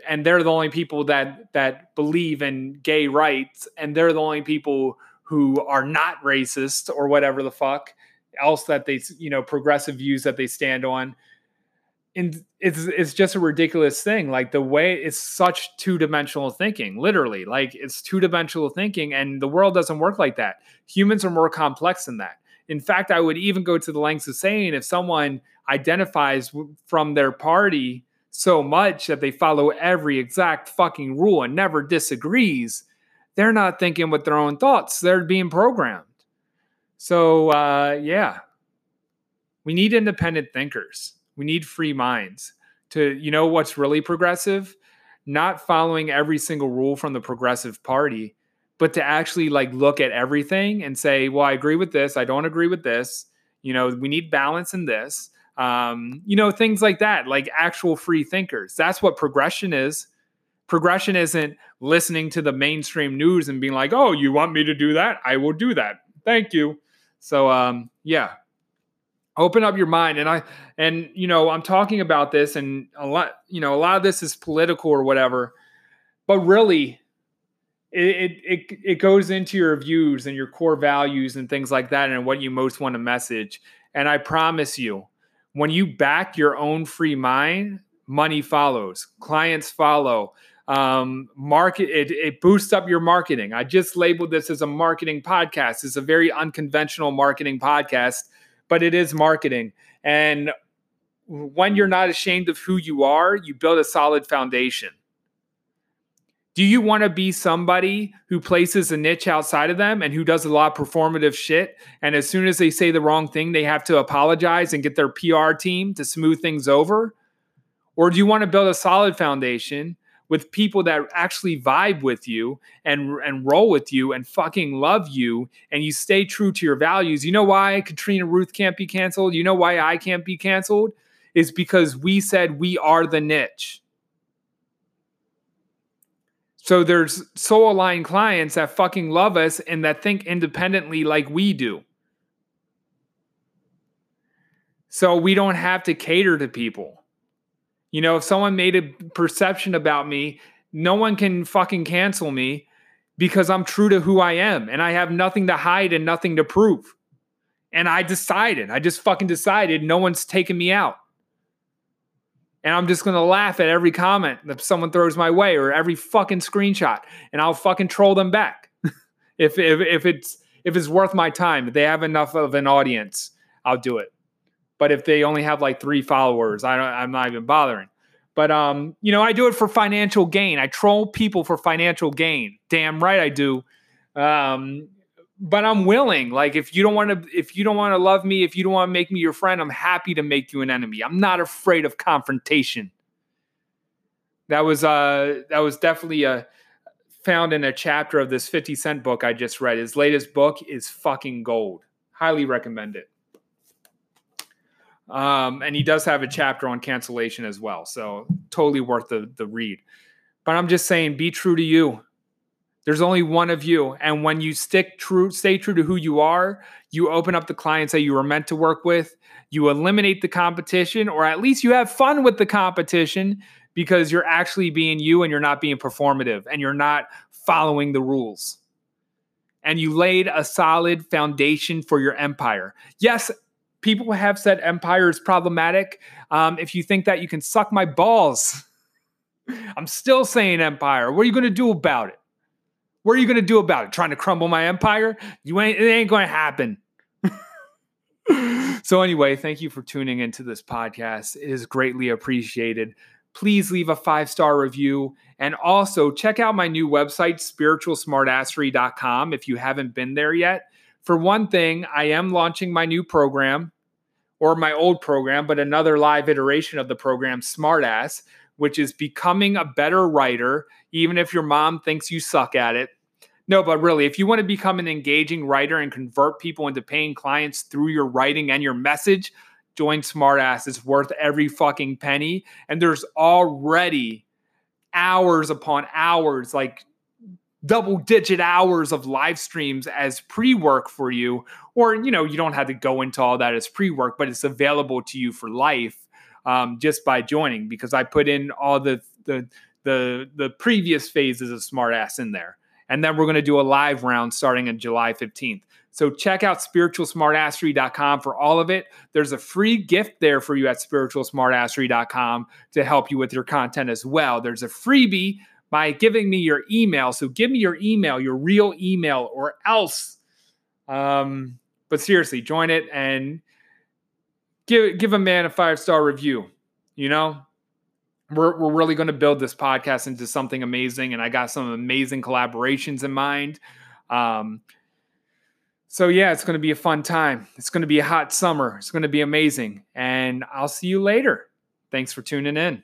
and they're the only people that that believe in gay rights and they're the only people who are not racist or whatever the fuck else that they you know progressive views that they stand on and it's it's just a ridiculous thing like the way it's such two-dimensional thinking literally like it's two-dimensional thinking and the world doesn't work like that humans are more complex than that in fact i would even go to the lengths of saying if someone identifies from their party so much that they follow every exact fucking rule and never disagrees they're not thinking with their own thoughts. They're being programmed. So uh, yeah. We need independent thinkers. We need free minds to, you know, what's really progressive? Not following every single rule from the progressive party, but to actually like look at everything and say, well, I agree with this. I don't agree with this. You know, we need balance in this. Um, you know, things like that, like actual free thinkers. That's what progression is. Progression isn't listening to the mainstream news and being like, oh, you want me to do that? I will do that. Thank you. So, um, yeah, open up your mind and i and you know i'm talking about this and a lot you know a lot of this is political or whatever but really it, it it goes into your views and your core values and things like that and what you most want to message. And i promise you when you back your own free mind money follows clients follow um, market it, it boosts up your marketing. I just labeled this as a marketing podcast. It's a very unconventional marketing podcast but it is marketing. And when you're not ashamed of who you are you build a solid foundation do you want to be somebody who places a niche outside of them and who does a lot of performative shit? And as soon as they say the wrong thing, they have to apologize and get their PR team to smooth things over? Or do you want to build a solid foundation with people that actually vibe with you and and roll with you and fucking love you and you stay true to your values? You know why Katrina Ruth can't be canceled? You know why I can't be canceled? Is because we said we are the niche. So there's soul aligned clients that fucking love us and that think independently like we do. So we don't have to cater to people. You know, if someone made a perception about me, no one can fucking cancel me because I'm true to who I am and I have nothing to hide and nothing to prove. And I decided, I just fucking decided no one's taking me out and I'm just gonna laugh at every comment that someone throws my way or every fucking screenshot, and I'll fucking troll them back if, if if it's if it's worth my time. If they have enough of an audience, I'll do it. But if they only have like three followers, I don't, I'm not even bothering. But um, you know, I do it for financial gain. I troll people for financial gain. Damn right I do. Um, but I'm willing. Like if you don't want to if you don't want to love me, if you don't want to make me your friend, I'm happy to make you an enemy. I'm not afraid of confrontation. That was uh that was definitely a uh, found in a chapter of this 50 cent book I just read. His latest book is fucking gold. Highly recommend it. Um, and he does have a chapter on cancellation as well. So totally worth the the read. But I'm just saying, be true to you. There's only one of you. And when you stick true, stay true to who you are, you open up the clients that you were meant to work with. You eliminate the competition, or at least you have fun with the competition because you're actually being you and you're not being performative and you're not following the rules. And you laid a solid foundation for your empire. Yes, people have said empire is problematic. Um, if you think that, you can suck my balls. I'm still saying empire. What are you going to do about it? What are you going to do about it? Trying to crumble my empire? You ain't. It ain't going to happen. so anyway, thank you for tuning into this podcast. It is greatly appreciated. Please leave a five star review and also check out my new website, spiritualsmartassery.com, if you haven't been there yet. For one thing, I am launching my new program or my old program, but another live iteration of the program, Smartass, which is becoming a better writer, even if your mom thinks you suck at it. No, but really, if you want to become an engaging writer and convert people into paying clients through your writing and your message, join Smartass. It's worth every fucking penny. And there's already hours upon hours, like double digit hours of live streams as pre work for you. Or, you know, you don't have to go into all that as pre work, but it's available to you for life um, just by joining because I put in all the the the the previous phases of Smartass in there. And then we're going to do a live round starting on July 15th. So check out spiritualsmartassery.com for all of it. There's a free gift there for you at spiritualsmartassery.com to help you with your content as well. There's a freebie by giving me your email. So give me your email, your real email, or else. Um, but seriously, join it and give give a man a five star review. You know, we're we're really going to build this podcast into something amazing, and I got some amazing collaborations in mind. Um, so yeah, it's going to be a fun time. It's going to be a hot summer. It's going to be amazing, and I'll see you later. Thanks for tuning in.